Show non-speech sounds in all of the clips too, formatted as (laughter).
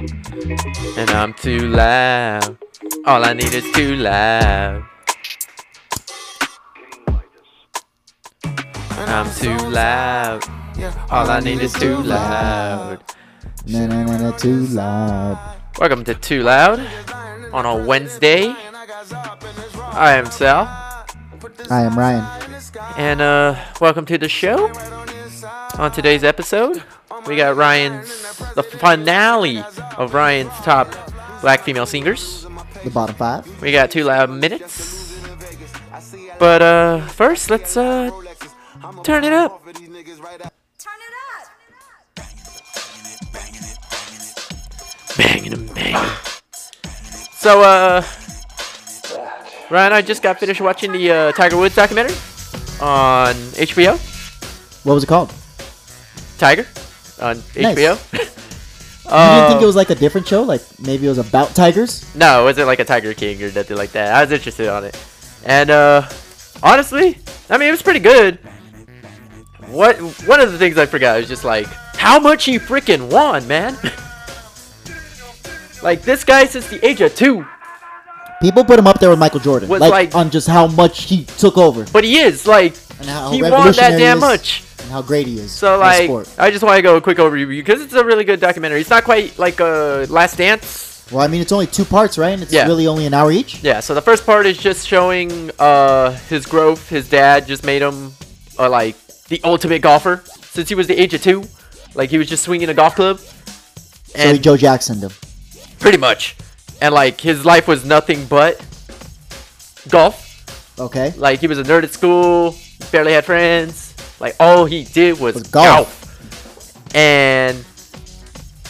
And I'm too loud. All I need is too loud. And I'm too loud. All I need is too loud. Na na na na too loud. Welcome to Too Loud on a Wednesday. I am Sal, I am Ryan. and uh, welcome to the show. On today's episode, we got Ryan's the finale of Ryan's top black female singers. The bottom five. We got two loud minutes. But uh, first, let's uh, turn it up. Turn it up. Banging and banging. So uh, Ryan, I just got finished watching the uh, Tiger Woods documentary on HBO. What was it called? Tiger on Nice. HBO. (laughs) You didn't think it was like a different show? Like maybe it was about tigers? No, it wasn't like a Tiger King or nothing like that. I was interested on it. And uh honestly, I mean it was pretty good. What one of the things I forgot was just like how much he freaking won, man. (laughs) like this guy since the age of two. People put him up there with Michael Jordan. Like, like- on just how much he took over But he is like he won that damn much. And how great he is. So like sport. I just want to go a quick overview because it's a really good documentary. It's not quite like a Last Dance Well, I mean, it's only two parts, right? And it's Yeah. really only an hour each. Yeah, so the first part is just showing uh his growth. His dad just made him uh, like the ultimate golfer since he was the age of two. Like he was just swinging a golf club, So and he Joe Jacksoned him. pretty much, and like his life was nothing but golf. Okay. Like he was a nerd at school, barely had friends. Like all he did was, Was golf. golf. and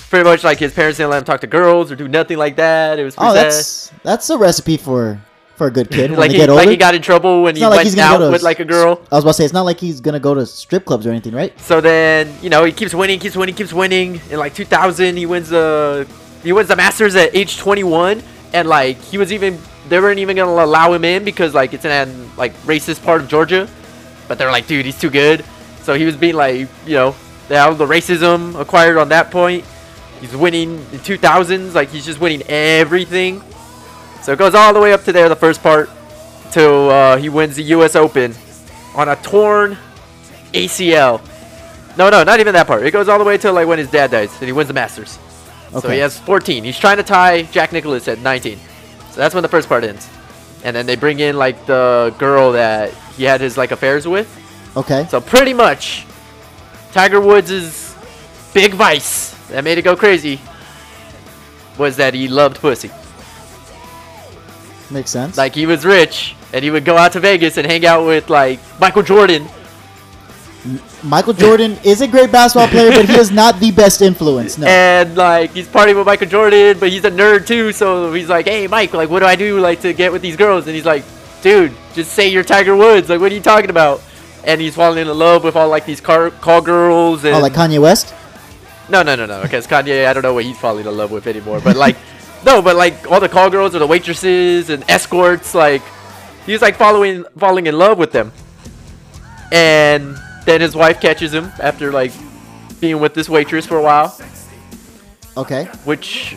pretty much like his parents didn't let him talk to girls or do nothing like that. It was Oh, sad. that's that's a recipe for for a good kid (laughs) when like he, get older. like he got in trouble when It's he not like went he's out go to with like a girl. I was about to say it's not like he's gonna go to strip clubs or anything, right? So then, you know, he keeps winning, keeps winning, keeps winning. In like 2000, he wins the he wins the Masters at age 21, and like he was even they weren't even gonna allow him in because like it's an like racist part of Georgia, but they're like, dude, he's too good. So he was being like, you know, they have the racism acquired on that point. He's winning in 2000s, like he's just winning everything. So it goes all the way up to there, the first part, till uh, he wins the U.S. Open on a torn ACL. No, no, not even that part. It goes all the way till like when his dad dies and he wins the Masters. Okay. So he has 14. He's trying to tie Jack Nicklaus at 19. So that's when the first part ends. And then they bring in like the girl that he had his like affairs with. Okay. So pretty much, Tiger Woods' big vice that made it go crazy was that he loved pussy. Makes sense. Like he was rich and he would go out to Vegas and hang out with like Michael Jordan. Michael Jordan (laughs) is a great basketball player, but he is not the best influence. No. And like he's partying with Michael Jordan, but he's a nerd too. So he's like, "Hey, Mike, like, what do I do like to get with these girls?" And he's like, "Dude, just say you're Tiger Woods. Like, what are you talking about?" And he's falling in love with all like these car call girls oh, and oh, like Kanye West? no, no, no, no. Because Kanye, I don't know what he's falling in love with anymore. But like, (laughs) no, but like all the call girls or the waitresses and escorts, like he's like following, falling in love with them. And then his wife catches him after like being with this waitress for a while Okay. which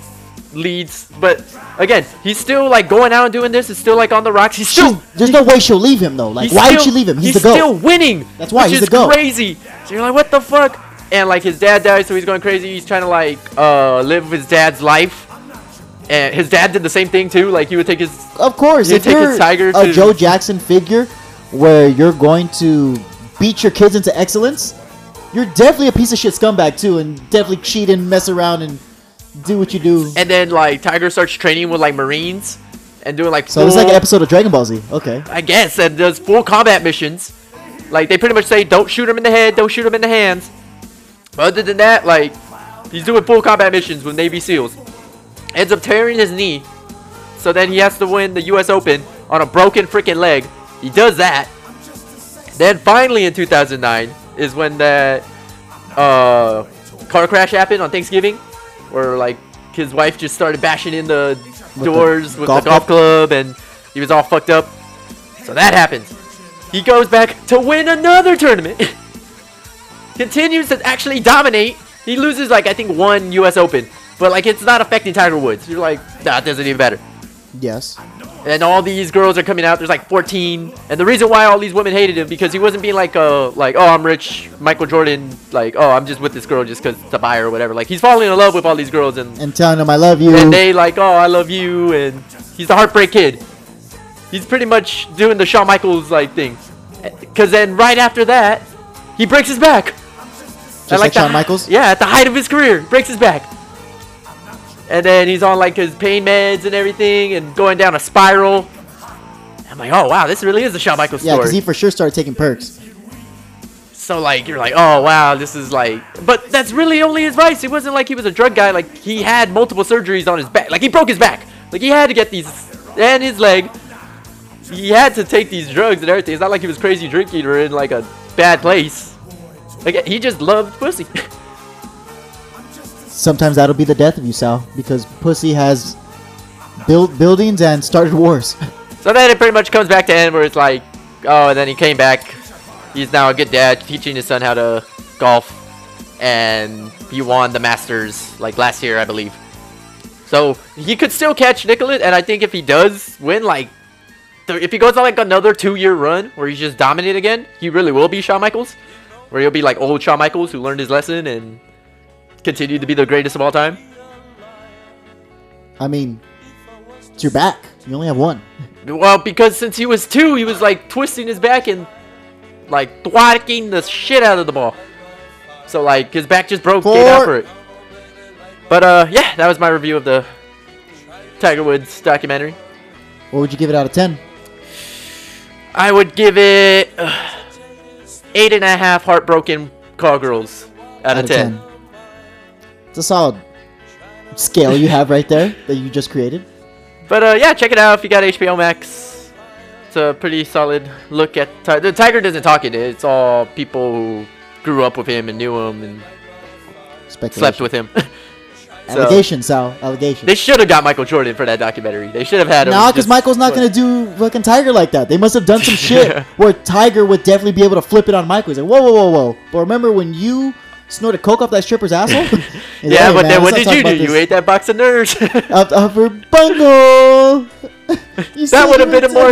leads but again he's still like going out and doing this it's still like on the rocks he's still there's no way she'll leave him though. Like, he's why would she leave him? He's, he's the goat. still winning That's why, he's the GOAT. crazy so you're like what the fuck and like his dad died so he's going crazy he's trying to like uh live his dad's life and his dad did the same thing too like he would take his Of course, if take his Tiger a to- Joe Jackson figure, where you're going to beat your kids into excellence, you're definitely a piece of shit scumbag too, and definitely cheat and mess around and do what you do. and then like tiger starts training with like marines and doing like So it's like an episode of Dragon Ball Z. Okay. I guess, and does full combat missions. Like they pretty much say, don't shoot him in the head, don't shoot him in the hands. But other than that, like he's doing full combat missions with Navy SEALs. Ends up tearing his knee, so then he has to win the U.S. Open on a broken freaking leg. He does that. Then finally in 2009 is when that uh, car crash happened on Thanksgiving, where like his wife just started bashing in the the doors with golf the golf club, and he was all fucked up. So that happens. He goes back to win another tournament. (laughs) Continues to actually dominate. He loses like I think one U.S. Open, but like it's not affecting Tiger Woods. You're like, nah, it doesn't even matter. Yes. And all these girls are coming out. There's like 14, and the reason why all these women hated him because he wasn't being like, uh, like, oh, I'm rich, Michael Jordan, like, oh, I'm just with this girl just because to buy her or whatever. Like he's falling in love with all these girls, and And telling them I love you. and they like, oh, I love you, and he's the heartbreak kid. He's pretty much doing the Shawn Michaels like thing, because then right after that, he breaks his back. Just like the Shawn Michaels? Yeah, at the height of his career, breaks his back. And then he's on like his pain meds and everything, and going down a spiral. I'm like, oh wow, this really is the Shawn Michaels story. yeah, because he for sure started taking perks. So like you're like, oh wow, this is like, but that's really only his vice. It wasn't like he was a drug guy. Like he had multiple surgeries on his back. Like he broke his back. Like he had to get these and his leg. He had to take these drugs and everything. It's not like he was crazy drinking or in like a bad place. Like he just loved pussy. (laughs) Sometimes that'll be the death of you, Sal, because pussy has built buildings and started wars. (laughs) so then it pretty much comes back to end where it's like, oh, and then he came back. He's now a good dad, teaching his son how to golf, and he won the Masters like last year, I believe. So he could still catch Nicklaus, and I think if he does win, like, if he goes on like another two-year run where he's just dominant again, he really will be Shawn Michaels, where he'll be like old Shawn Michaels who learned his lesson and continued to be the greatest of all time. I mean, it's your back. You only have one. Well, because since he was two, he was like twisting his back and like thwacking the shit out of the ball. So like his back just broke Four. after it. But uh, yeah, that was my review of the Tiger Woods documentary. What would you give it out of ten? I would give it uh, eight and a half heartbroken call girls out, of ten. It's a solid scale you have right there that you just created. But uh, yeah, check it out if you got HBO Max. It's a pretty solid look at Ti- the Tiger. Doesn't talk it. It's all people who grew up with him and knew him and slept with him. (laughs) So, Allegations, Sal. Allegations. they should have got Michael Jordan for that documentary. They should have had him. Nah, because Michael's not gonna do fucking Tiger like that. They must have done some (laughs) shit where Tiger would definitely be able to flip it on Michael. He's like, whoa, whoa, whoa, whoa. But remember when you snorted coke off that stripper's asshole? (laughs) (laughs) Yeah, "Hey, but man, then what did you do? You ate that box of nerds. (laughs) up upper bungle. That would have been a more.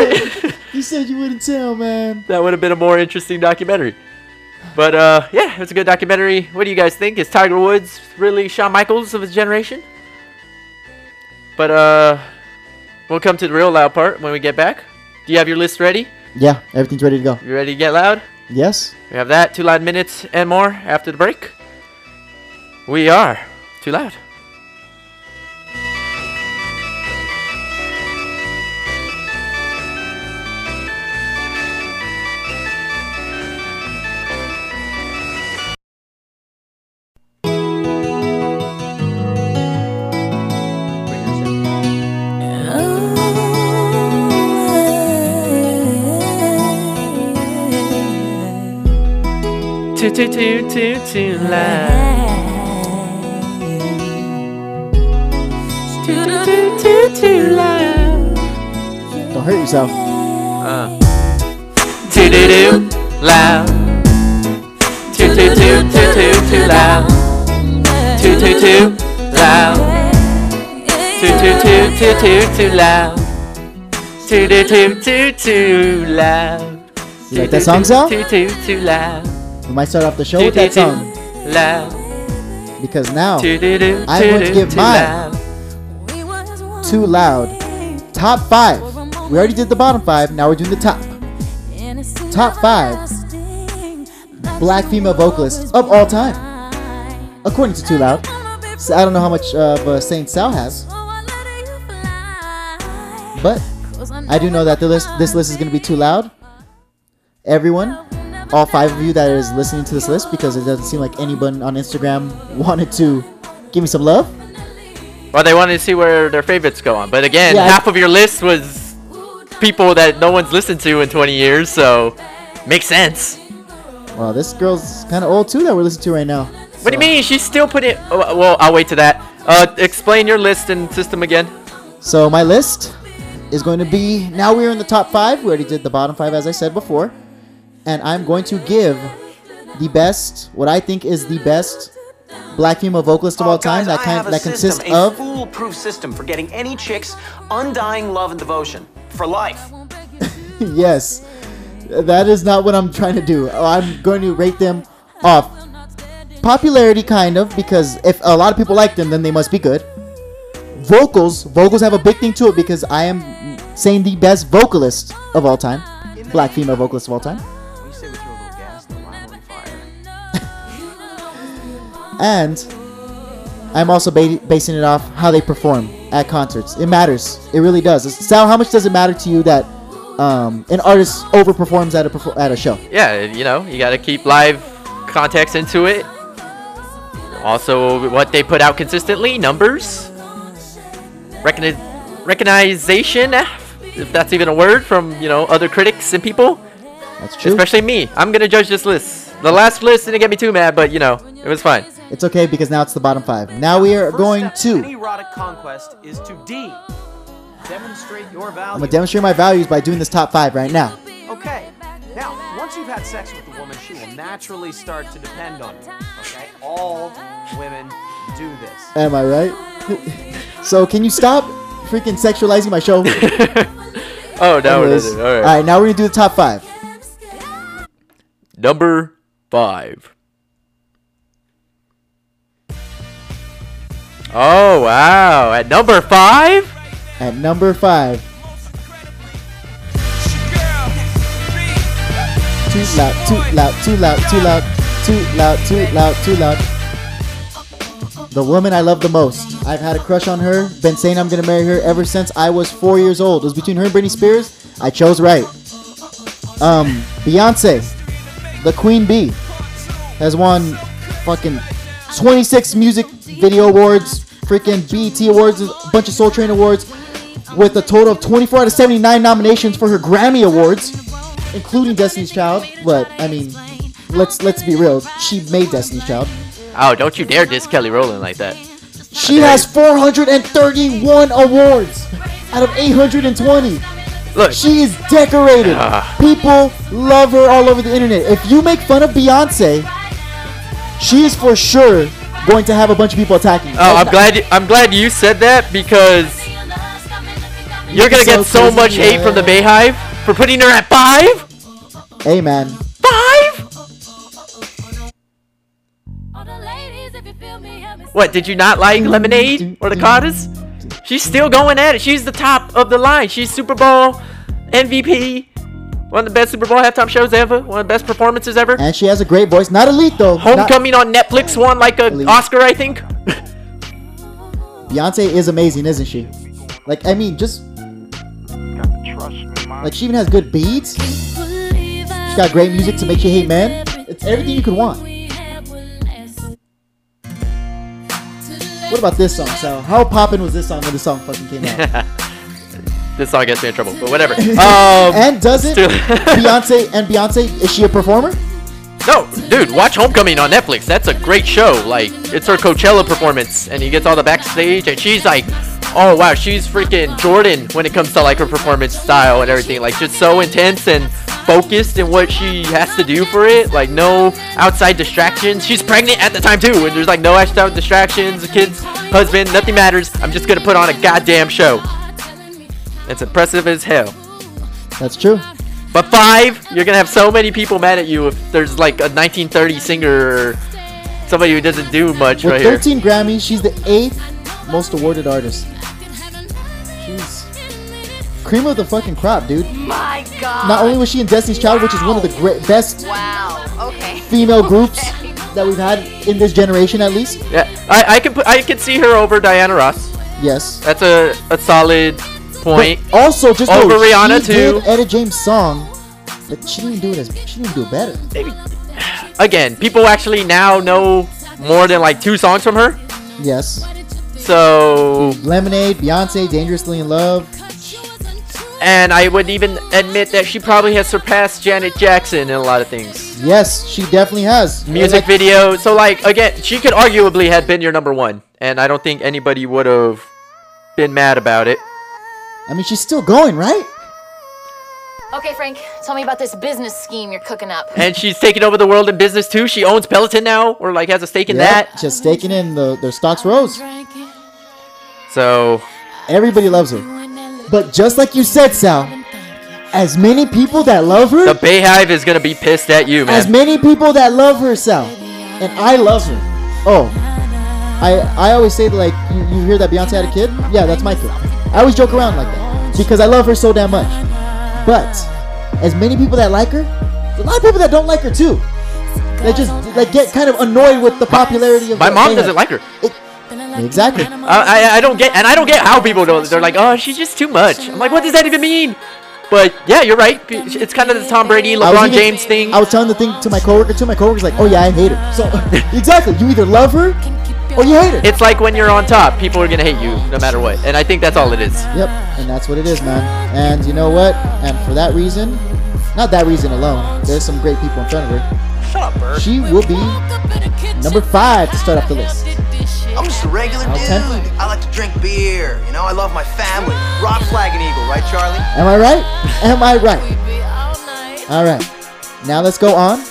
You said you wouldn't tell, man. that would have been a more interesting documentary. But uh, yeah, it's a good documentary. What do you guys think? Is Tiger Woods really Shawn Michaels of his generation? But uh, we'll come to the real loud part when we get back. Do you have your list ready? Yeah, everything's ready to go. You ready to get loud? Yes. We have that two loud minutes and more after the break. We are too loud. Too too too too too loud. Too too too too too loud. Don't hurt yourself. Uh. Too too too loud. Too too too too too too loud. Too too too loud. Too too too too too too loud. Too too too too too loud. You like that song, Sal? Too too too loud. We might start off the show with that song because now I'm going to give mine. too loud. Top five. We already did the bottom five. Now we're doing the top. Top five Black female vocalists of all time, according to Too Loud. So I don't know how much of uh, Saint Sal has, but I do know that the list, this list is going to be too loud. Everyone, all five of you that is listening to this list, because it doesn't seem like anyone on Instagram (laughs) wanted to give me some love. Well, they wanted to see where their favorites go on. But again, Yeah, I- half of your list was people that no one's listened to in 20 years, so makes sense. Well, this girl's kind of old too that we're listening to right now. What do you mean? She's still putting. Oh, well, I'll wait to that. Uh, explain your list and system again. So my list is going to be now we're in the top five. We already did the bottom five as I said before, and I'm going to give the best, what I think is the best black female vocalist of oh, all time Guys, that I kind a that system, consists a of foolproof system for getting any chicks undying love and devotion for life. (laughs) yes. That is not what I'm trying to do. I'm going to rate them off popularity kind of because if a lot of people like them then they must be good. Vocals, vocals have a big thing to it because I am saying the best vocalist of all time, black female vocalist of all time. And I'm also ba- basing it off how they perform at concerts. It matters. It really does. Sal, how much does it matter to you that um, an artist overperforms at a perfor- at a show? Yeah, you know, you gotta keep live context into it. Also, what they put out consistently, numbers, Recogni- recognition, if that's even a word, from you know other critics and people, That's true. especially me. I'm gonna judge this list. The last list didn't get me too mad, but you know, it was fine. It's okay because now it's the bottom five. Now we are First going step in any to. erotic conquest is to D. Demonstrate your value. I'm gonna demonstrate my values by doing this top five right now. Okay. Now, once you've had sex with the woman, she will naturally start to depend on you. Okay? All women do this. Am I right? (laughs) so can you stop freaking sexualizing my show? (laughs) Oh no, Anyways, no, no, all all right. right, now we're gonna do the top five. Number five. Oh wow! At number five. At number five. Too loud, too loud, too loud, too loud, too loud, too loud, too loud. The woman I love the most. I've had a crush on her, been saying I'm gonna marry her ever since I was four years old. It was between her and Britney Spears. I chose right. Um, Beyonce, the Queen Bee, has won fucking 26 music video awards, freaking BET awards, a bunch of Soul Train awards, with a total of 24 out of 79 nominations for her Grammy awards, including Destiny's Child. But I mean, let's let's be real, she made Destiny's Child. Oh, don't you dare diss Kelly Rowland like that. She has 431 awards out of 820. Look, She is decorated. Ah. People love her all over the internet. If you make fun of Beyonce, she is for sure going to have a bunch of people attacking you. oh, I'm glad. I'm glad you said that because you're gonna So get so much hate from the BeyHive for putting her at five. Hey man, Five? What? Did you not like Lemonade or the Carters? She's still going at it. She's the top of the line. She's Super Bowl MVP. One of the best Super Bowl halftime shows ever. One of the best performances ever. and she has a great voice. Not elite though. Not- Homecoming on Netflix won like a Elite. Oscar, I think. Beyonce is amazing, isn't she? Like I mean, just like she even has good beats. She's got great music to make you hate men. It's everything you could want. What about this song, Sal? How poppin' was this song when the song fucking came out? (laughs) this song gets me in trouble, but whatever. (laughs) Um, and does it? (laughs) Beyonce and Beyonce, is she a performer? No, dude, watch Homecoming on Netflix. That's a great show. Like, it's her Coachella performance, and he gets all the backstage, and she's like, oh wow, she's freaking Jordan when it comes to like her performance style and everything. Like, just so intense and focused in what she has to do for it. Like, no outside distractions. She's pregnant at the time too, and there's like no outside distractions. Kid's husband, nothing matters. I'm just gonna put on a goddamn show. It's impressive as hell. That's true. But five, you're gonna have so many people mad at you if there's like a 1930 singer or somebody who doesn't do much With right here. 13 Grammys, she's the eighth most awarded artist. She's cream of the fucking crop, dude. My God. Not only was she in Destiny's Child, which is one of the great best Wow. Okay. female (laughs) groups that we've had in this generation, at least. Yeah, I, I can put I can see her over Diana Ross. Yes. That's a, a solid point. But also, just Over know, Rihanna, too. Etta James' song, but she didn't do it as she didn't do it better. Maybe again, people actually now know more than like two songs from her. Yes. So, Lemonade, Beyonce, Dangerously in Love. and I would even admit that she probably has surpassed Janet Jackson in a lot of things. Yes, she definitely has. Music Like, video. So like again, she could arguably have been your number one, and I don't think anybody would have been mad about it. I mean, she's still going, right? Okay, Frank, tell me about this business scheme you're cooking up. And she's taking over the world in business too. She owns Peloton now, or like has a stake in Yep, that. just staking in the their stocks rose. So Everybody loves her. But just like you said, Sal, as many people that love her, the BeyHive is gonna be pissed at you, man. as many people that love her, Sal, and I love her. Oh, I I always say that, like you, you hear that Beyonce had a kid? Yeah, that's my kid. I always joke around like that because I love her so damn much. But as many people that like her, there's a lot of people that don't like her too. That just like get kind of annoyed with the popularity of. My mom doesn't like her. Exactly. I, I I don't get, and I don't get how people don't. They're like, oh, she's just too much. I'm like, what does that even mean? But yeah, you're right. It's kind of the Tom Brady, LeBron even- James thing. I was telling the thing to my coworker too. My coworker's like, "Oh yeah, I hate her." So (laughs) exactly, you either love her or oh, you hate her. It's like when you're on top, people are gonna hate you no matter what, and I think that's all it is. Yep, and that's what it is, man. And you know what? And for that reason, not that reason alone, there's some great people in front of her. Shut up, Bert. She will be number five to start off the list. I'm just a regular dude. tempt you. I like to drink beer. You know, I love my family. Rock, Flag and Eagle, right, Charlie? Am I right? Am I right? All right. Now let's go on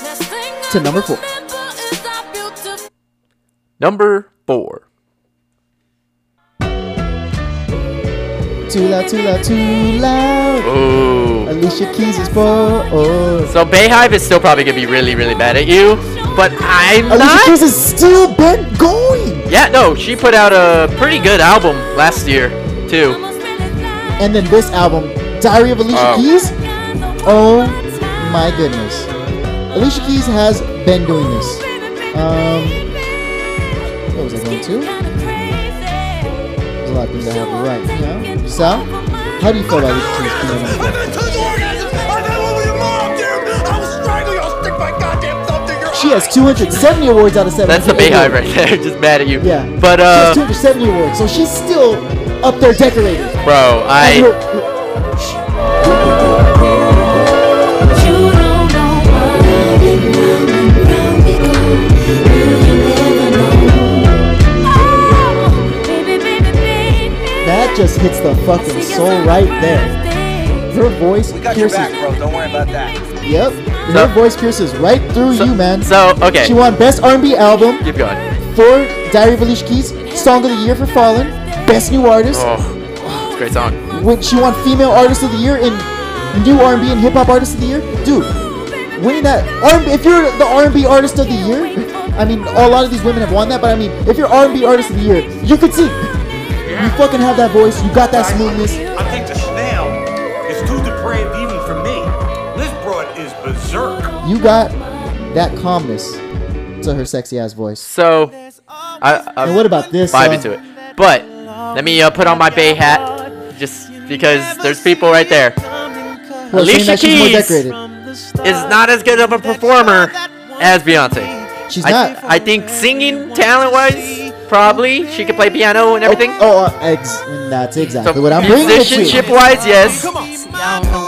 to number four. Number four. Too loud, too loud, too loud. Ooh. Alicia Keys is four. So BeyHive is still probably gonna be really, really mad at you, but I'm Alicia not. Keys is still been going. Yeah, no, she put out a pretty good album last year too. And then this album, Diary of Alicia Oh. Keys. Oh my goodness. Alicia Keys has been doing this. Um, what was I going to? There's a lot of things I have right now. Sal, how do you feel about Alicia Keys being number four? been to the orgasm. I've had one with your mom, dude. I will strangle you. I'll stick my goddamn thumb to your She has 270 awards out of 7. That's the BeyHive right there, (laughs) just mad at you. Yeah. But she has uh, 270 awards, so she's still up there decorating. bro, And I just hits the fucking soul right there. Her voice We got your pierces. back, bro. Don't worry about that. Yep. So- Her voice pierces right through So- you, man. so okay. She won Best R&B Album keep going. for Diary of Alicia Keys, Song of the Year for Fallen, Best New Artist. Oh, great song. When she won Female Artist of the Year in New R&B and Hip Hop Artist of the Year, dude. Winning that R&B, if you're the R&B Artist of the Year, I mean, a lot of these women have won that, but I mean, if you're R&B Artist of the Year, you could sing. You fucking have that voice. You got that smoothness. I think the snail is too depraved even for me. This broad is berserk. You got that calmness to her sexy ass voice. So, I, I And what about this? vibe uh, into it. But let me uh, put on my Bay hat, just because there's people right there. who are saying Alicia that she's more Keys. Is not as good of a performer as Beyonce. She's I, not. I think singing talent wise, probably she can play piano and everything. Oh, uh, ex- that's exactly So what I'm bringing it musicianship to. wise, yes.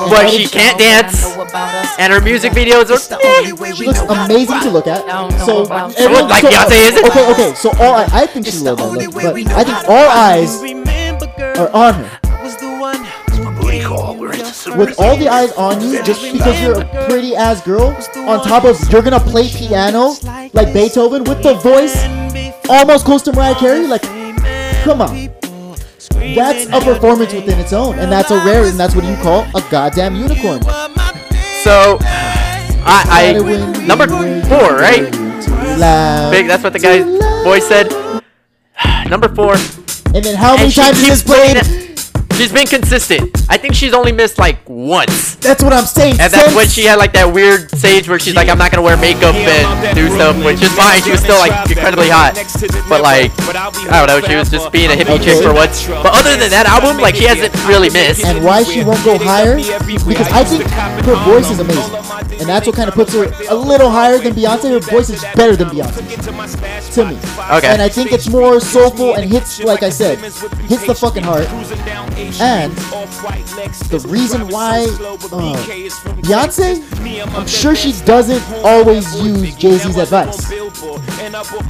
But she can't dance, and her music videos are. eh. She looks amazing to look at. So, everyone- like so- Beyonce, is it? Okay, okay. So all I, I think she's a little bit, but I think all eyes are on her. With all the eyes on you, just because you're a pretty ass girl, on top of you're gonna play piano like Beethoven with the voice almost close to Mariah Carey, like, come on. That's a performance within its own, and that's a rare, and that's what you call a goddamn unicorn. So, I, I number four, right? Big. That's what the guy boy said. (sighs) Number four. And then how many And times is this keeps playing played? It. She's been consistent. I think she's only missed like once. That's what I'm saying. And that's when she had like that weird stage where she's like, I'm not gonna wear makeup and do stuff, which is fine. She was still like incredibly hot. But like, I don't know, she was just being a hippie chick for once. But other than that album, like she hasn't really missed. and why she won't go higher because I think her voice is amazing, and that's what kind of puts her a little higher than Beyonce. Her voice is better than Beyonce to me. Okay. And I think it's more soulful and hits, like I said, hits the fucking heart. And the reason why uh, Beyonce, I'm sure she doesn't always use Jay Z's advice.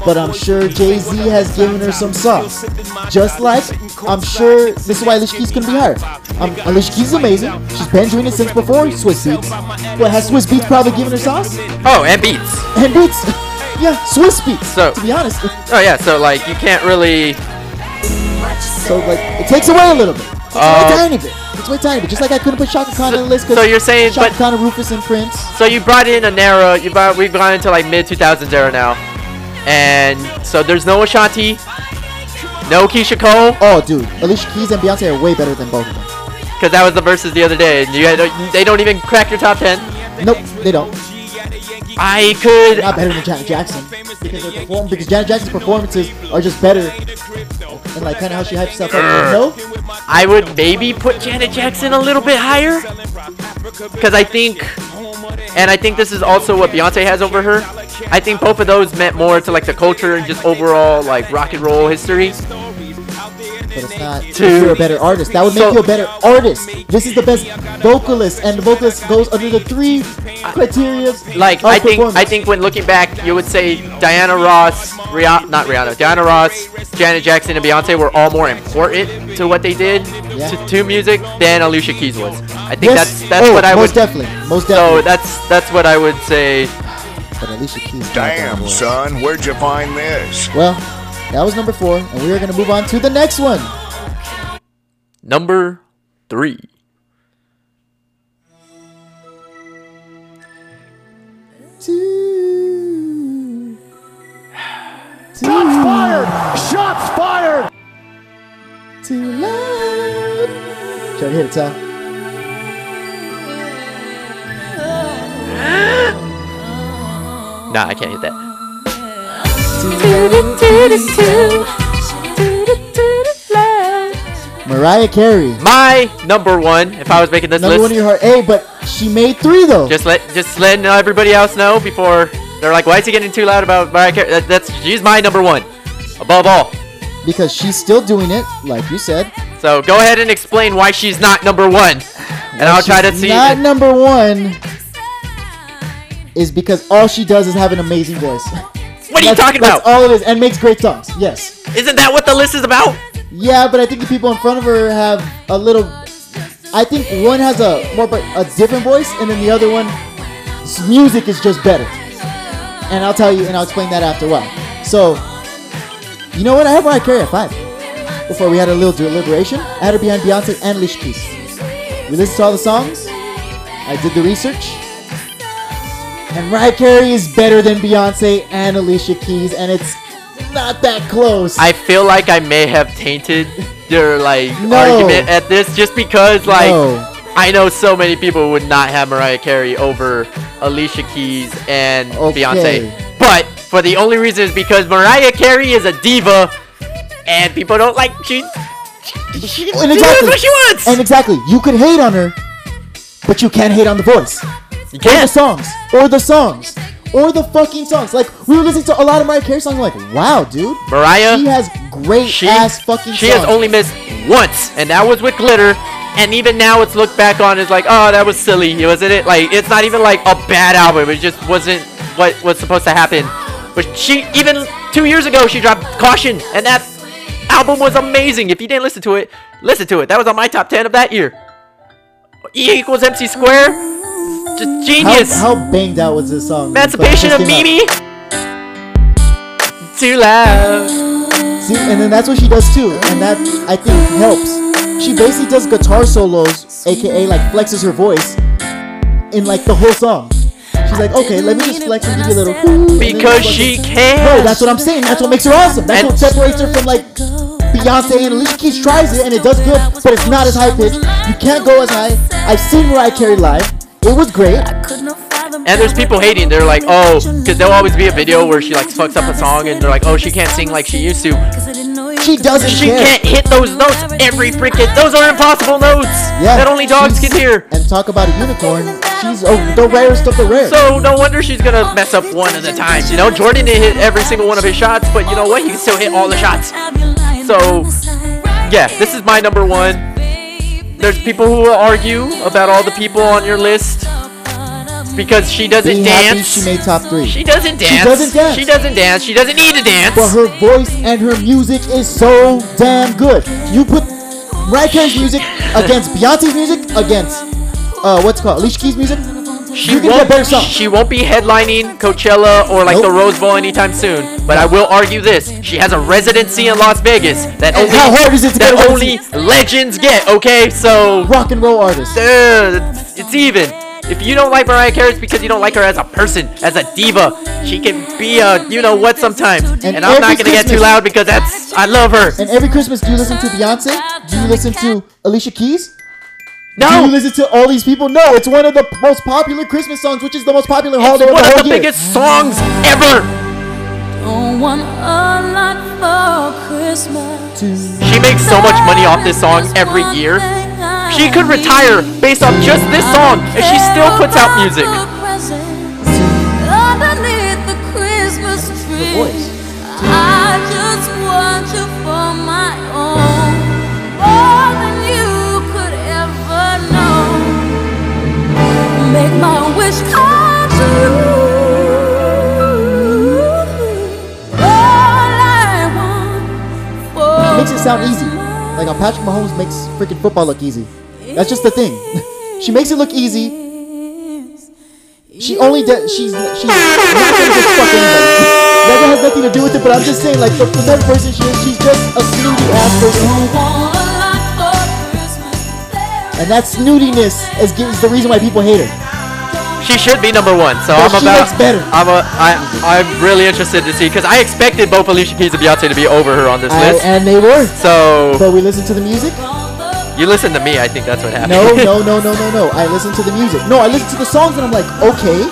But I'm sure Jay Z has given her some sauce. Just like I'm sure this is why Alicia Keys couldn't be higher. Um, Alicia Keys is amazing. She's been doing it since before Swizz Beatz. What has Swizz Beatz probably given her sauce? Oh, and beats. And Beats. (laughs) yeah, Swizz Beatz. So- to be honest, Oh yeah, so like you can't really. so like it takes away a little bit. It's Uh, way tiny bit. It's way tiny bit. Just like I couldn't put Chaka Khan on the list because so you're saying- Chaka but- Khan, Rufus, and Prince. So you brought in an era. You brought. We've gone into like mid 2000s era now, and so there's no Ashanti, no Keyshia Cole, Oh, dude, Alicia Keys and Beyonce are way better than both of them. because that was the verses the other day, and you had, they don't even crack your top 10. Nope, they don't. I could. Not better than Janet Jackson because they perform because Janet Jackson's performances are just better. And like kind of how she hypes herself up. No, I would maybe put Janet Jackson a little bit higher, because I think, and I think this is also what Beyonce has over her. I think both of those meant more to like the culture and just overall like rock and roll history. but it's not. Two. You're a better artist, that would make So- you a better artist. This is the best vocalist, and the vocalist goes under the three criteria. Like I think I think when looking back, you would say Diana Ross, Rihanna, not Rihanna, Diana Ross, Janet Jackson, and Beyonce were all more important to what they did Yeah. to, to music than Alicia Keys was. I think Yes. that's that's oh, what I would most would. definitely, most definitely. So that's that's what I would say. but Alicia Keys. got that Damn, award. son, where'd you find this? Well, that was number four, and we are gonna move on to the next one. Number three. Shots mm. fired! Shots fired! Too loud. Try to hit it, Tom. Nah, I can't hit that. Mariah Carey. My number one, if I was making this Number one list, in your heart. Hey, but she made three though. just let just letting everybody else know before they're like, why is he getting too loud about Mariah Carey? That, that's she's my number one, above all. because she's still doing it, like you said. So go ahead and explain why she's not number one, and I'll try to She's see. Not number one is because all she does is have an amazing voice. What are you That's- talking That's about? all it is, and makes great songs. Yes. Isn't that what the list is about? Yeah, but I think the people in front of her have a little. I think one has a more but a different voice, and then the other one, music is just better. And I'll tell you, and I'll explain that after a while. So, you know what? I have Mariah Carey at five. Before we had a little deliberation, I had her behind Beyonce and Alicia Keys. We listened to all the songs. I did the research. And Mariah Carey is better than Beyonce and Alicia Keys, and it's not that close. I feel like I may have tainted your like No. argument at this just because like No. I know so many people would not have Mariah Carey over Alicia Keys and Okay. Beyonce. But for the only reason is because Mariah Carey is a diva and people don't like she she, she, And exactly. does what she wants. And exactly, you could hate on her, but you can't hate on the voice. you Or the can't. The songs. Or the songs. Or the fucking songs. Like, we were listening to a lot of Mariah Carey songs. Like, wow, dude. Mariah She has great she ass fucking she songs. has only missed once and that was with glitter and even now it's looked back on as like oh that was silly wasn't it? Like it's not even like a bad album it just wasn't what was supposed to happen. But she even two years ago she dropped caution and that album was amazing. If you didn't listen to it listen to it. That was on my top 10 of that year. E equals mc square. Just genius. How banged out was this song? emancipation of it just came mimi too loud See, and then that's what she does too, and that I think helps. She basically does guitar solos, aka like flexes her voice, in like the whole song. She's like, okay, let me just flex and give you a little. "Ooh," and then because she can No, that's what I'm saying. That's what makes her awesome. That's And- what separates her from like Beyonce and Alicia Keys tries it and it does good, but it's not as high pitched. You can't go as high. I've seen Mariah Carey live. It was great. And there's people hating. They're like, oh, because there'll always be a video where she like fucks up a song, and they're like, oh, she can't sing like she used to. She doesn't She care. can't hit those notes every freaking. Those are impossible notes Yeah, that only dogs can hear. And talk about a unicorn. She's oh, the rarest of the rare. So no wonder she's gonna mess up one of the times. You know, Jordan didn't hit every single one of his shots, but you know what? He can still hit all the shots. So yeah, this is my number one. There's people who will argue about all the people on your list. Because she doesn't Be happy dance. she made top three. She doesn't dance. She doesn't dance. She doesn't dance. She doesn't need to dance. but her voice and her music is so damn good. You put Mariah Carey's music against Beyonce's music against uh what's it called Alicia Keys' music. She you can get won't, she won't be headlining Coachella or like Nope. the Rose Bowl anytime soon. But I will argue this: she has a residency in Las Vegas that And only how hard is it to that only legends get. Okay, so Rock and roll artist. uh, it's even. If you don't like Mariah Carey, it's because you don't like her as a person, as a diva. She can be a you know what sometimes, and, I'm not gonna get too loud because that's I love her. And every Christmas, do you listen to Beyonce? Do you listen to Alicia Keys? No. Do you listen to all these people? No, it's one of the most popular Christmas songs, which is the most popular holiday it's of one of the year. biggest songs ever. Don't want a lot for Christmas. She makes so much money off this song every year. She could retire based off just this song, and she still puts out music. The voice. I just want you for my own. More than you could ever know. Make my wish come true. All I want for She makes it sound easy. Like how Patrick Mahomes makes freaking football look easy. That's just the thing. (laughs) she makes it look easy. She only does. She's she's not gonna just fuck anybody. That has nothing to do with it. But I'm just saying, like the, the type of person she is, she's just a snooty ass person, and that snootiness is, is the reason why people hate her. She should be number one, so But I'm she about. makes better. I'm a, I, I'm really interested to see because I expected both Alicia Keys and Beyonce to be over her on this I, list. and they were. So But we listened to the music. you listen to me. I think that's what happened. No, no, no, no, no, no. I listened to the music. No, I listened to the songs, and I'm like, okay,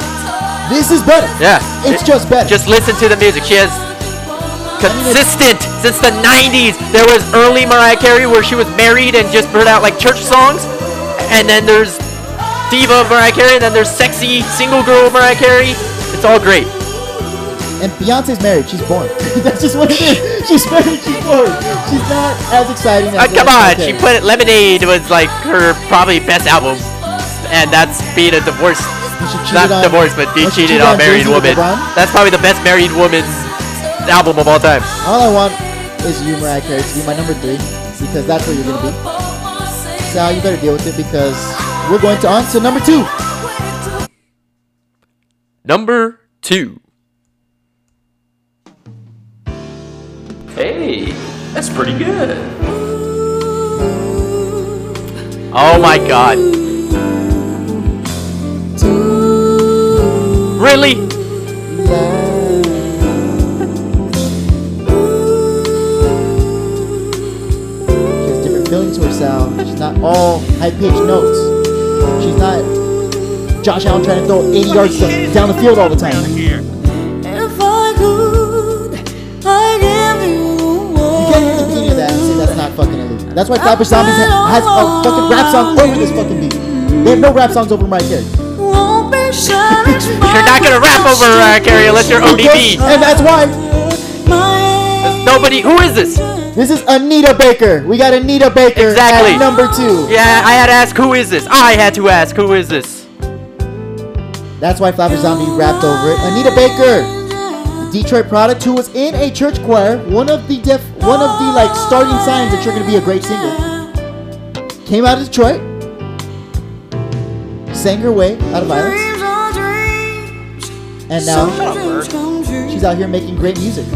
this is better. Yeah, It's it- just better. Just listen to the music. She has consistent since the 90s. There was early Mariah Carey where she was married and just put out like church songs. And then there's Diva Mariah Carey. And then there's sexy single girl Mariah Carey. It's all great. And Beyonce's married. She's born. (laughs) That's just what it is. She's married. She's born. She's not as exciting as. Uh, come on, she put it. Lemonade was like her probably best album. And that's being a divorced, When she cheated not on- divorced, but being she cheated on married Jay-Z woman. That's probably the best married woman's album of all time. All I want is you, Mariah Carey, to be my number three because that's where you're gonna be. Sal, you better deal with it because we're going to on to number two. Number two. Hey, that's pretty good. Oh my god. Really? She has different feelings to her sound. She's not all high pitched notes. She's not Josh Allen trying to throw 80 yards to- down the field all the time. If I could, I'd give you You can't hear the beginning of that and say that's not fucking Aaliyah. That's why Flatbush Zombies ha- has a fucking rap song over this fucking beat. They have no rap songs over Mariah Carey. Won't be satisfied (laughs) You're not gonna rap over Mariah Carey unless you're ODB. And that's why Nobody. Who is this? This is Anita Baker. We got Anita Baker Exactly. at number two. Yeah, I had to ask who is this. I had to ask who is this. That's why Flatbush Zombie rapped over it. Anita Baker, Detroit product, who was in a church choir, one of the def, one of the like starting signs that you're gonna be a great singer. Came out of Detroit, sang her way out of violence, dreams are dreams. and now Dreams come true. she's out here making great music.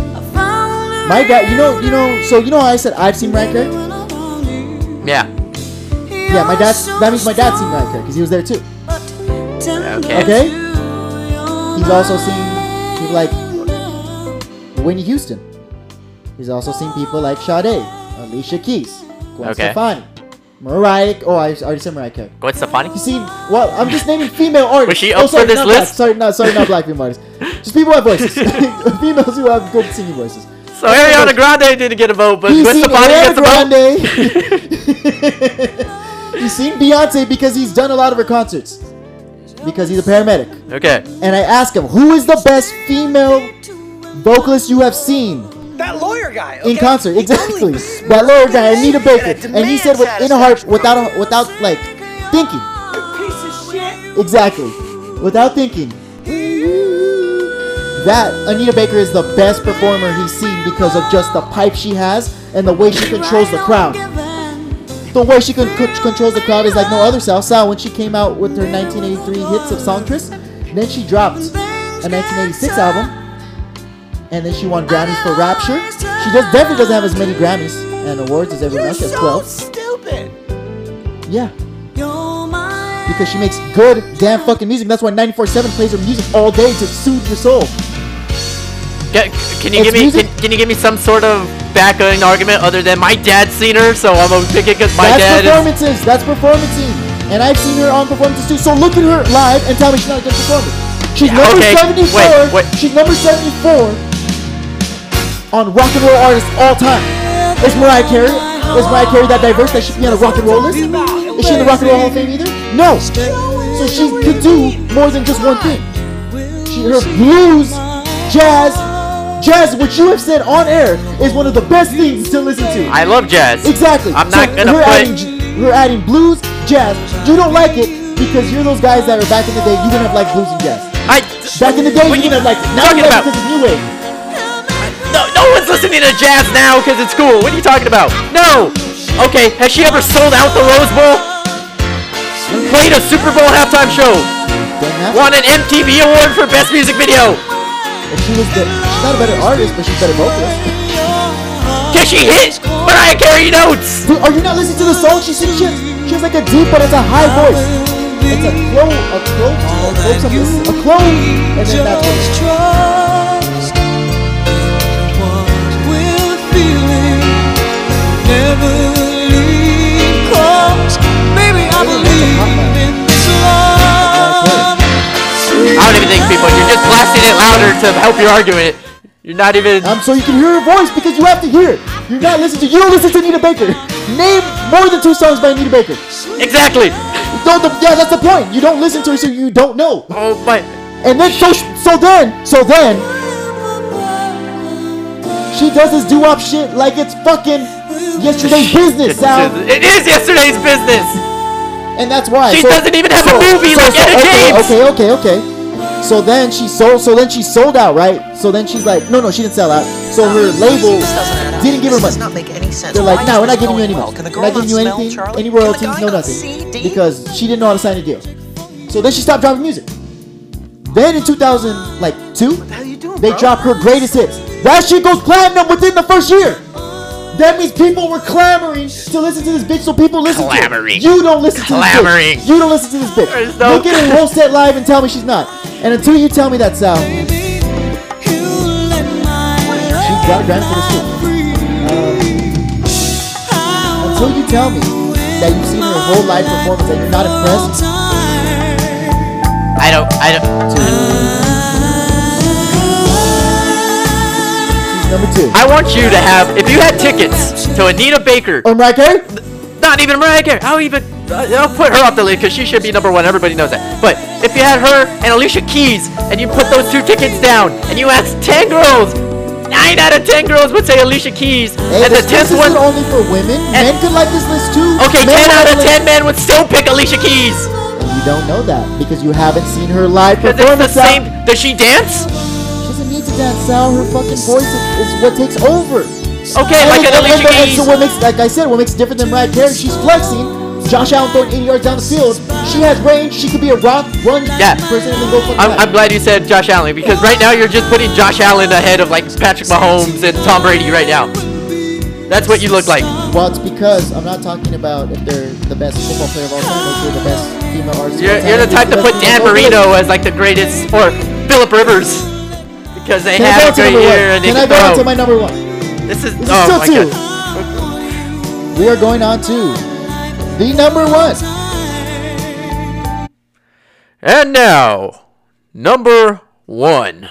I found a My dad, you know, you know, so you know how I said I've seen Mariah Carey? when I found you. Yeah. Yeah, my dad. That means my dad seen Carey because he was there too. Okay. Okay. He's also seen people like Whitney Houston. He's also seen people like Sade, Alicia Keys, Gwen Okay. Stefani, Mariah. Oh, I already said Mariah Carey. Gwen Stefani? You seen? Well, I'm just naming female artists. Was she oh, up for sorry, this not list? Black. Sorry, not sorry, not black female artists. (laughs) Just people who have voices. (laughs) Females who have good singing voices. So Ariana Grande didn't get a vote, but He's Gwen seen Stefani gets a Ariana vote. (laughs) He's seen Beyonce because he's done a lot of her concerts. Because he's a paramedic. Okay. And I ask him, who is the best female vocalist you have seen That lawyer guy. in concert? Exactly. Totally. (laughs) That lower guy, Anita Baker. That And he said with, in a heart, without a, without like thinking. Piece of shit. Exactly. without thinking. That Anita Baker is the best performer he's seen because of just the pipe she has and the way she controls the crowd. The way she con- con- controls the crowd is like no other Sal. Sal, when she came out with her 1983 hits of Songstress, then she dropped a 1986 album, and then she won Grammys for Rapture. She just definitely doesn't have as many Grammys and awards as everyone else. She has 12. stupid. Yeah. Because she makes good damn fucking music. That's why 94.7 plays her music all day to soothe your soul. Can, can you It's give me can, can you give me some sort of backing argument other than my dad's seen her, so I'm gonna pick it because my That's dad is. performances. That's performancing. And I've seen her on performances too. So look at her live and tell me she's not a good performer. She's Yeah, number okay. 74. Wait, wait. She's number 74 on rock and roll artists all time. Is Mariah Carey? Is Mariah Carey that diverse that she can be on a rock and roll list? Is she in the Rock and Roll Hall of Fame either? No. So she could do more than just one thing. She, her blues, jazz, jazz, what you have said on air, is one of the best things to listen to. I love jazz. Exactly. I'm So not gonna her put- Adding, her adding blues, jazz. You don't like it because you're those guys that are back in the day. You didn't have like blues and jazz. I. Back in the day, you didn't have like. Now talking you like about? it because it's new eh? wave. No, no one's listening to jazz now because it's cool. What are you talking about? No. Okay, has she ever sold out the Rose Bowl? Played a Super Bowl halftime show? Won an MTV award for best music video? If she was the, she's not a better artist, but she's better vocalist. Can she hit Mariah Carey notes? Dude, are you not listening to the song she sings? She she has like a deep, but it's a high voice. It's a clove, a clove, a clove, something, a clove, and then that's what. Trust what we're feeling. Never leave 'cause, baby, I believe in this love. I don't even think people. You're just blasting it louder to help your argument. You're not even. Um, so you can hear her voice because you have to hear it. You're not listening to. You don't listen to Anita Baker. Name more than two songs by Anita Baker. Exactly. Yeah, that's the point. You don't listen to her, so you don't know. Oh my. And then so so then so then she does this doo-wop shit like it's fucking yesterday's business, Sal. It is yesterday's business. And that's why She so- doesn't even have a so- movie like Etta okay, James. Okay, okay, okay. So then she sold. So then she sold out, right? So then she's like, no, no, she didn't sell out. So her label didn't give her money. Does not make any sense. They're like, no, we're not giving you any money. We're not giving you anything, any royalties, no nothing, because she didn't know how to sign a deal. So then she stopped dropping music. Then in 2000, like two, they dropped her greatest hits. That shit goes platinum within the first year. That means people were clamoring to listen to this bitch, so people listen Clamoring. to it. You don't listen to this bitch. You don't listen to this bitch. There's no- Look at her whole set live and tell me she's not. And until you tell me that, Sal, she got a Grammy for this too. Um, until you tell me that you've seen her whole live performance and you're not impressed, I don't. I don't. she's number two. I want you to have. If you had tickets to Anita Baker, Or Mariah Carey? not even Mariah Carey. I'll even. uh, I'll put her off the list because she should be number one. Everybody knows that. But if you had her and Alicia Keys and you put those two tickets down and you asked ten girls, nine out of ten girls would say Alicia Keys, Hey, and the this tenth list one. isn't only for women. Men could like this list too. Okay, Men ten out the of list. ten men would still pick Alicia Keys. And you don't know that because you haven't seen her live Because it's the same. Does she dance? She doesn't need to dance, Sal. Her fucking voice is, is what takes over. Okay, like an Alicia and- and Keys. So what makes, like I said, what makes it different than Mariah Carey? She's flexing. Josh Allen throwing 80 yards down the field. She has range. She could be a rock run Yeah. person and then go I'm. I'm glad you said Josh Allen because right now you're just putting Josh Allen ahead of like Patrick Mahomes and Tom Brady right now. That's what you look like. Well, it's because I'm not talking about if they're the best football player of all time, if they're the best female artist. You're, you're the type to put Dan. Marino as like the greatest, or Philip Rivers, because they Can I had go a to great year and Can I go on to my number one? This is This is oh still my two. god. We are going on to the number one. And now, number one.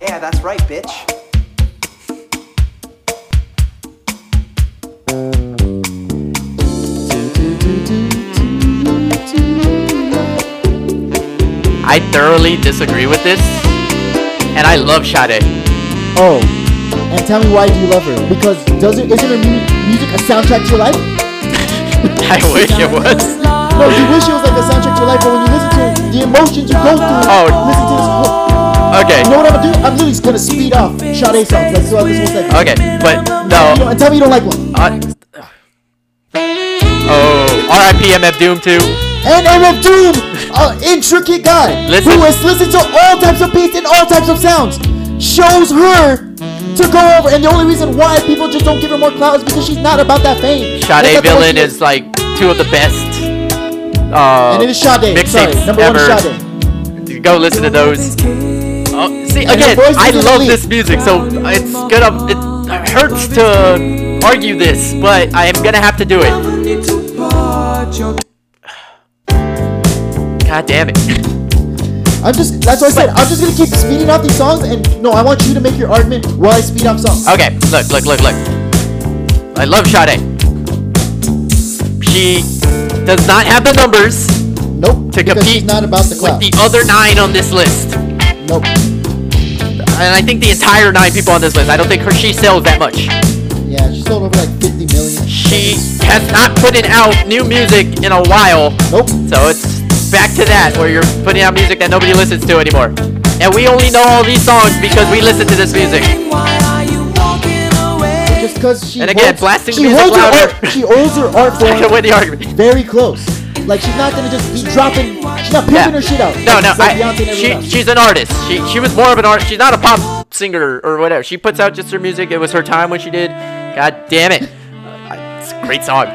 Yeah, that's right, bitch. I thoroughly disagree with this, and I love Sade. Oh, and tell me why do you love her? Because does it isn't her mu- music a soundtrack to your life? (laughs) I wish it was. know, you wish it was like a soundtrack to your life, but when you listen to it, the emotions you go through, Oh. listen to this. Okay. You know what I'm gonna do? I'm literally gonna speed off Sade songs like throughout this whole segment. Okay, but You know, no. and tell me you don't like one. Uh, oh, R.I.P. MF Doom too. And MF Doom, uh, intricate guy Listen. who has listened to all types of beats and all types of sounds, shows her to go over. And the only reason why people just don't give her more clout is because she's not about that fame. Sade Villain is like two of the best. Uh, And it is Sade. Sorry, number one is. Sade. Go listen to those. Oh, see again, I love elite. this music, so it's gonna it hurts to argue this, but I am gonna have to do it. God damn it. I'm just. That's what I said I'm just gonna keep speeding off these songs. And no, I want you to make your argument while I speed off songs. Okay, look, look, look, look. I love Sade. She does not have the numbers Nope. to compete she's not about the with the other nine on this list. Nope. And I think the entire nine people on this list, I don't think her she sells that much. Yeah, she sold over like 50 million. She has not put in out new music in a while. Nope. So it's back to that where you're putting out music that nobody listens to anymore. And we only know all these songs because we listen to this music. Just because she And again, holds, blasting she music holds her art, she holds her art (laughs) form win the argument. very close. Like she's not gonna just be dropping. She's not pimping Yeah. her shit out. No, no, like I, Beyonce and everyone she, else. she's an artist. She she was more of an artist. She's not a pop singer or whatever. She puts out just her music. It was her time when she did. God damn it. Uh, it's a great song.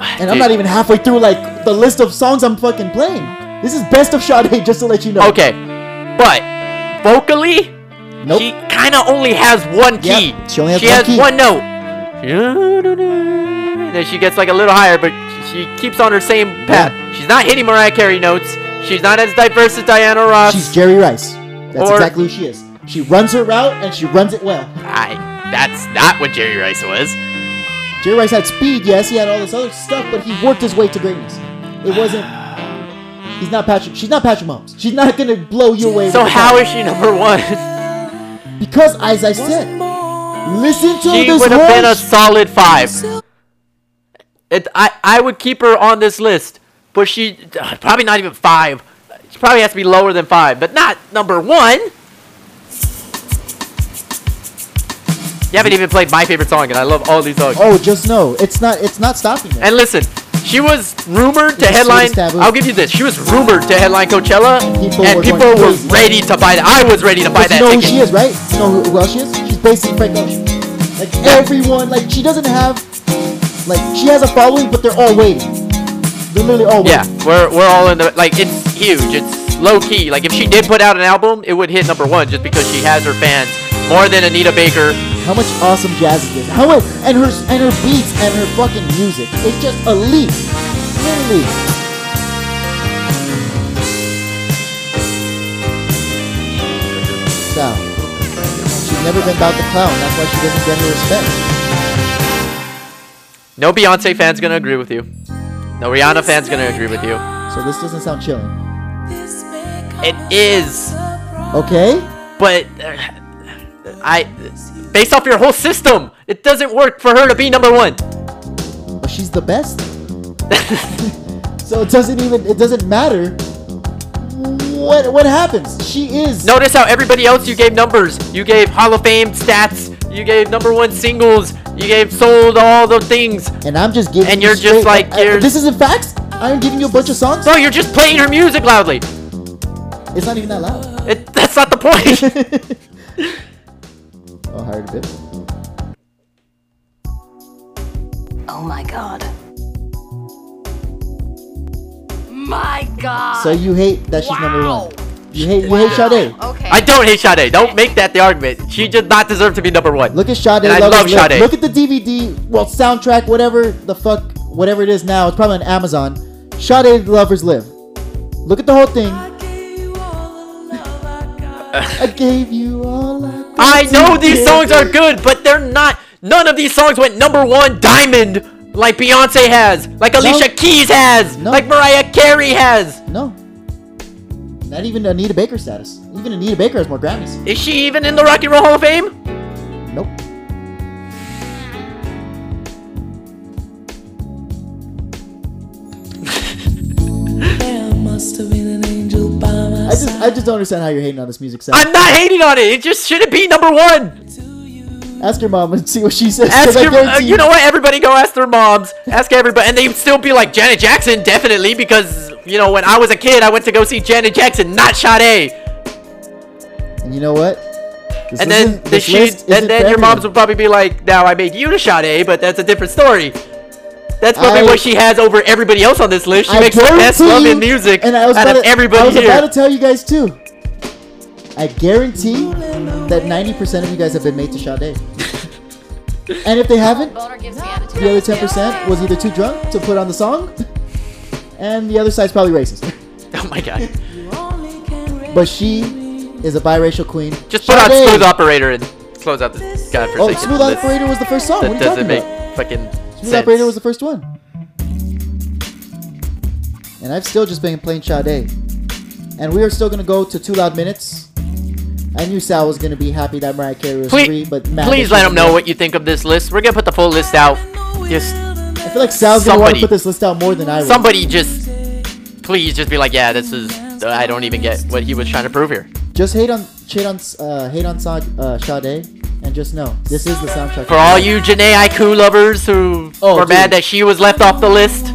And I'm not even halfway through like the list of songs I'm fucking playing. This is best of Sade, just to let you know. Okay, but vocally, Nope. she kind of only has one key. Yep, she only has she one has key. one note. Then she gets like a little higher, but she keeps on her same path. She's not hitting Mariah Carey notes. She's not as diverse as Diana Ross. She's Jerry Rice. That's Or- exactly who she is. She runs her route and she runs it well. I, that's not what Jerry Rice was. Jerry Rice had speed, yes, he had all this other stuff, but he worked his way to greatness. It wasn't. He's not Patrick. She's not Patrick Mahomes. She's not gonna blow you away. So how is she number one? Because, as I said, listen to she this would have been a solid five. It, I, I would keep her on this list, but she uh, probably not even five. She probably has to be lower than five, but not number one. You haven't even played my favorite song, and I love all these songs. Oh, just know it's not. It's not stopping there. And listen, she was rumored to headline. I'll give you this. She was rumored to headline Coachella, People and were people were ready to buy that. I was ready to buy But you that know who she is, right? You know who, who else she is? She's basically Frank Ocean. Like everyone, like she doesn't have, like she has a following, but they're all waiting. They're literally all waiting. Yeah, we're we're all in the like. It's huge. It's low key. Like if she did put out an album, it would hit number one just because she has her fans more than Anita Baker. How much awesome jazz is this? How much and her and her beats and her fucking music. It's just elite. Literally. So She's never been about the clown. That's why she doesn't get her respect. No Beyonce fan's gonna agree with you. No Rihanna fan's gonna agree with you. So this doesn't sound chilling. It is, Okay? but uh, I, based off your whole system, it doesn't work for her to be number one. But she's the best. (laughs) so it doesn't even it doesn't matter what what happens. She is Notice how everybody else you gave numbers. You gave Hall of Fame stats. You gave number one singles. You gave sold all the things. and I'm just giving And you you're just like, I- I- you're- this isn't facts. I'm giving you a bunch of songs. No, you're just playing her music loudly. It's not even that loud. It, that's not the point. (laughs) (laughs) Oh, hard a bit. Oh my god. My god. So you hate that she's number one. You hate you hate Sade. Okay. I don't hate Sade. Don't make that the argument. She does not deserve to be number one. Look at Sade. And I Love love Is Sade. Look at the DVD, well, soundtrack, whatever the fuck, whatever it is now. It's probably on Amazon. Sade Lovers Live. Look at the whole thing. I gave you all I know these songs are good, but they're not. None of these songs went number one diamond like Beyonce has, like Alicia Keys has, No. like Mariah Carey has. No. Not even Anita Baker status. Even Anita Baker has more Grammys. Is she even in the Rock and Roll Hall of Fame? Nope. (laughs) just I just don't understand how you're hating on this music sound. I'm not hating on it. It just shouldn't be number one. Ask your mom and see what she says. Ask your, uh, you know what? Everybody go ask their moms. Ask everybody, and they'd still be like Janet Jackson, definitely, because you know when I was a kid, I went to go see Janet Jackson, not Sade. And you know what? This And then the she, and then your moms would probably be like, "Now I made you to Sade, but that's a different story." That's probably I- what she has over everybody else on this list. She I makes the best guarantee love in music and I was out of to, everybody I was here. about to tell you guys too. I guarantee that 90% of you guys have been made to Sade. (laughs) and if they haven't, Boner gives me attitude. the other 10% was either too drunk to put on the song, and the other side's probably racist. (laughs) oh my god! But she is a biracial queen. Just put on Smooth Operator and close out this oh, godforsaken Oh, Smooth list. Operator was the first song. That what are you doesn't talking make about? fucking Smooth. Operator was the first one. And I've still just been playing Sade. And we are still gonna go to two loud minutes. I knew Sal was gonna be happy that Mariah Carey was Please, free, but mad please let them know what you think of this list. We're gonna put the full list out. Just I feel like Sal's gonna want to put this list out more than I would. somebody just, please just be like, yeah, this is. I don't even get what he was trying to prove here. Just hate on hate on uh, hate on Sa- uh, Sade, and just know this is the soundtrack. For all you Jhené Aiko lovers who Oh, were mad dude. that she was left off the list, (laughs)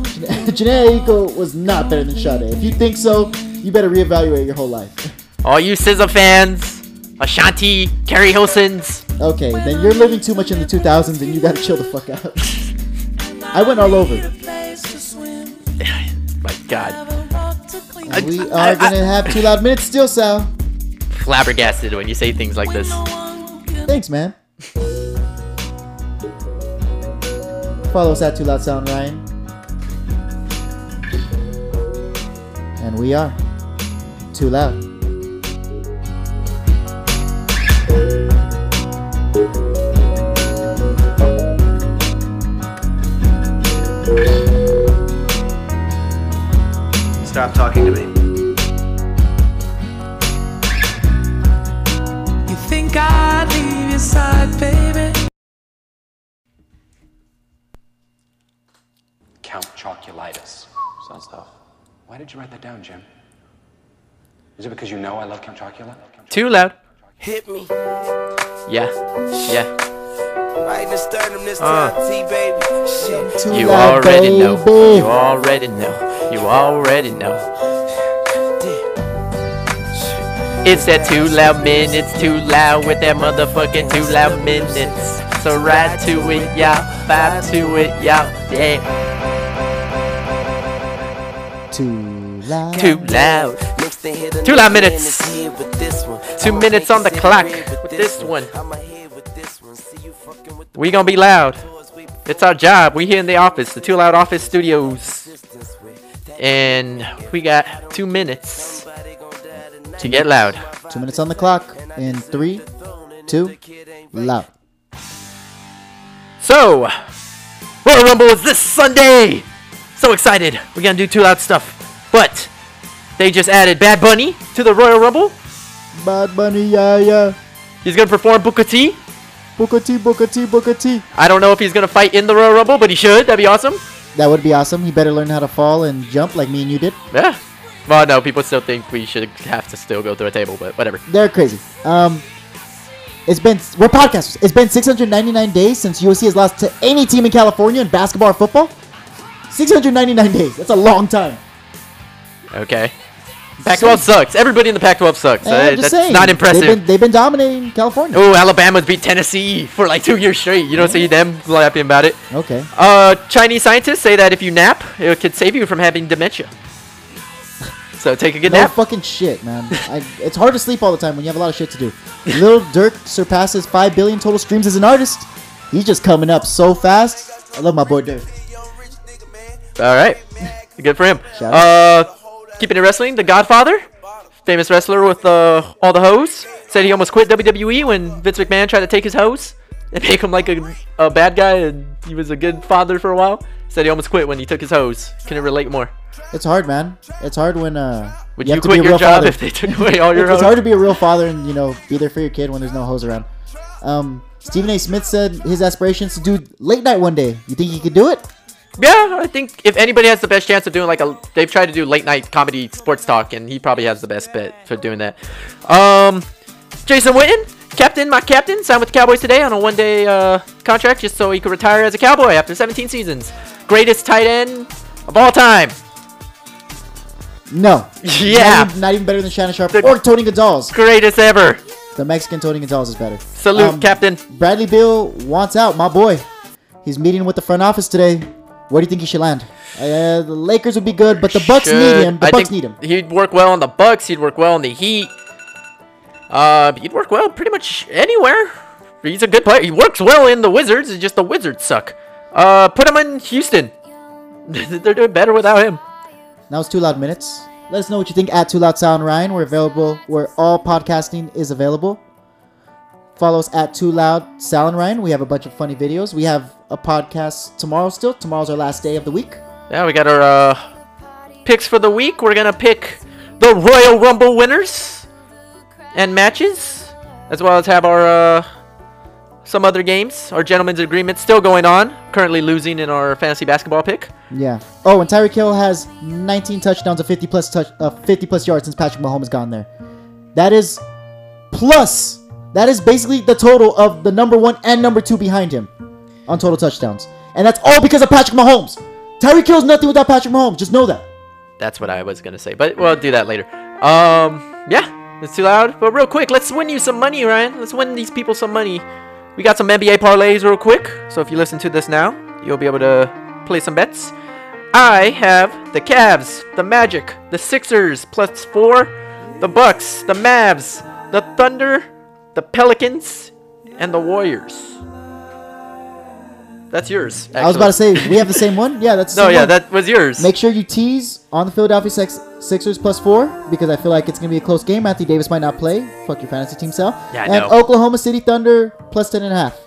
Jhené Aiko was not better than Sade. If you think so, you better reevaluate your whole life. (laughs) all you SZA fans, Ashanti, Keri Hilsons, Okay, then you're living too much in the 2000s, and you gotta chill the fuck out. (laughs) I went all over. my God, And we I- are gonna have two loud minutes still, Sal. flabbergasted when you say things like this. Thanks, man. Follow us at Too Loud Sal and Ryan. And we are Too Loud. Stop talking to me. You think I'd leave your side, baby? Did you write that down, Jim? Is it because you know I love Count Chocula? Too loud. Hit me. Yeah, yeah. Right in the sternum this Uh. time, T baby. Shit. Too You already know. You already know. You already know. It's that too loud minutes, too loud with that motherfucking too loud minutes. So ride to it, y'all. Vibe to it, y'all. Yeah. Too Loud. Too loud. Next thing hit Two loud minutes. is here with this one. Two minutes on the clock with this one. I'ma hit with this one. See you fucking with the We gonna be loud. It's our job. We here in the office, the Too Loud Office Studios. distance with. That And we got two minutes nobody gon' die tonight. to get loud. Two minutes on the clock. In three, two, loud. So, Royal Rumble is this Sunday. So excited. We're gonna do Too Loud stuff. But they just added Bad Bunny to the Royal Rumble. Bad Bunny, yeah, yeah. He's gonna perform Booker T. Booker T, Booker T, Booker T. I don't know if he's gonna fight in the Royal Rumble, but he should. That'd be awesome. That would be awesome. He better learn how to fall and jump like me and you did. Yeah. Well, no, people still think we should have to still go through a table, but whatever. They're crazy. Um, it's been we're podcasters. It's been 699 days since USC has lost to any team in California in basketball or football. 699 days. That's a long time. Okay. (laughs) Pac-12 sucks. Everybody in the Pac-12 sucks. Uh, that's saying, not impressive. They've been, they've been dominating California. Oh, Alabama's beat Tennessee for like two years straight. You don't see them laughing about it. Okay. Uh, Chinese scientists say that if you nap, it could save you from having dementia. (laughs) So take a good No nap. fucking shit, man. I, it's hard to sleep all the time when you have a lot of shit to do. Lil Durk surpasses 5 billion total streams as an artist. He's just coming up so fast. I love my boy Durk. All right, good for him. Shout Uh, keeping it wrestling, The Godfather, famous wrestler with uh, all the hoes, said he almost quit WWE when Vince McMahon tried to take his hose and (laughs) make him like a, a bad guy, and he was a good father for a while. Said he almost quit when he took his hose. Couldn't relate more. It's hard, man. It's hard when uh. Would you you, have to quit be a your real job father. if they took away all (laughs) your it's hose? hard to be a real father and you know be there for your kid when there's no hose around. Um, Stephen A. Smith said his aspirations to do late night one day. You think he could do it? Yeah, I think if anybody has the best chance of doing like a, they've tried to do late night comedy sports talk, and he probably has the best bet for doing that. Um, Jason Witten, captain, my captain, signed with the Cowboys today on a one day uh, contract just so he could retire as a Cowboy after 17 seasons. Greatest tight end of all time. No. (laughs) Yeah. Not even, not even better than Shannon Sharpe The- or Tony Gonzalez. Greatest ever. The Mexican Tony Gonzalez is better. Salute, Um, captain. Bradley Beal wants out, my boy. He's meeting with the front office today. Where do you think he should land? Uh, the Lakers would be good, but the Bucks need him. The I Bucks need him. He'd work well on the Bucks. He'd work well on the Heat. Uh, he'd work well pretty much anywhere. He's a good player. He works well in the Wizards. It's just the Wizards suck. Uh, put him in Houston. (laughs) They're doing better without him. Now it's two loud minutes. Let us know what you think at Too Loud Sal and Ryan. We're available where all podcasting is available. Follow us at Too Loud Sal and Ryan. We have a bunch of funny videos. We have a podcast tomorrow still. Tomorrow's our last day of the week. Yeah, we got our uh, picks for the week. We're gonna pick the Royal Rumble winners and matches, as well as have our uh, some other games. Our gentleman's agreement still going on. Currently losing in our fantasy basketball pick. Yeah. Oh, and Tyreek Hill has 19 touchdowns and 50 plus touch, uh, 50 plus yards since Patrick Mahomes gone there. That is plus. That is basically the total of the number one and number two behind him on total touchdowns, and that's all because of Patrick Mahomes. Tyreek Hill's nothing without Patrick Mahomes. Just know that. That's what I was gonna say, but we'll do that later. Um, yeah, it's too loud. But real quick, let's win you some money, Ryan. Let's win these people some money. We got some NBA parlays real quick. So if you listen to this now, you'll be able to play some bets. I have the Cavs, the Magic, the Sixers plus four, the Bucks, the Mavs, the Thunder, the Pelicans, and the Warriors. That's yours. I was about to say we have the same one. Yeah, that's (laughs) No, yeah, one. that was yours. Make sure you tease on the Philadelphia Six- Sixers plus four because I feel like it's gonna be a close game. Anthony Davis might not play. Fuck your fantasy team, Sal. Yeah, I and know. Oklahoma City Thunder plus ten and a half.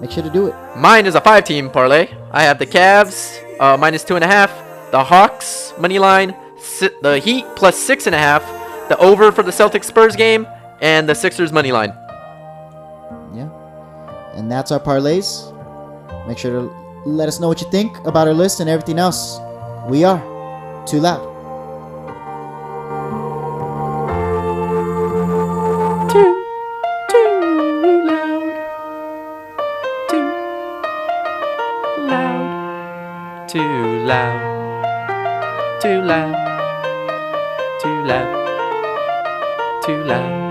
Make sure to do it. Mine is a five-team parlay. I have the Cavs uh, minus two and a half, the Hawks money line, si- the Heat plus six and a half, the over for the Celtics Spurs game, and the Sixers money line. Yeah. And that's our parlays. Make sure to let us know what you think about our list and everything else. We are too loud. Too, too loud, too loud, too loud, too loud, too loud, too loud.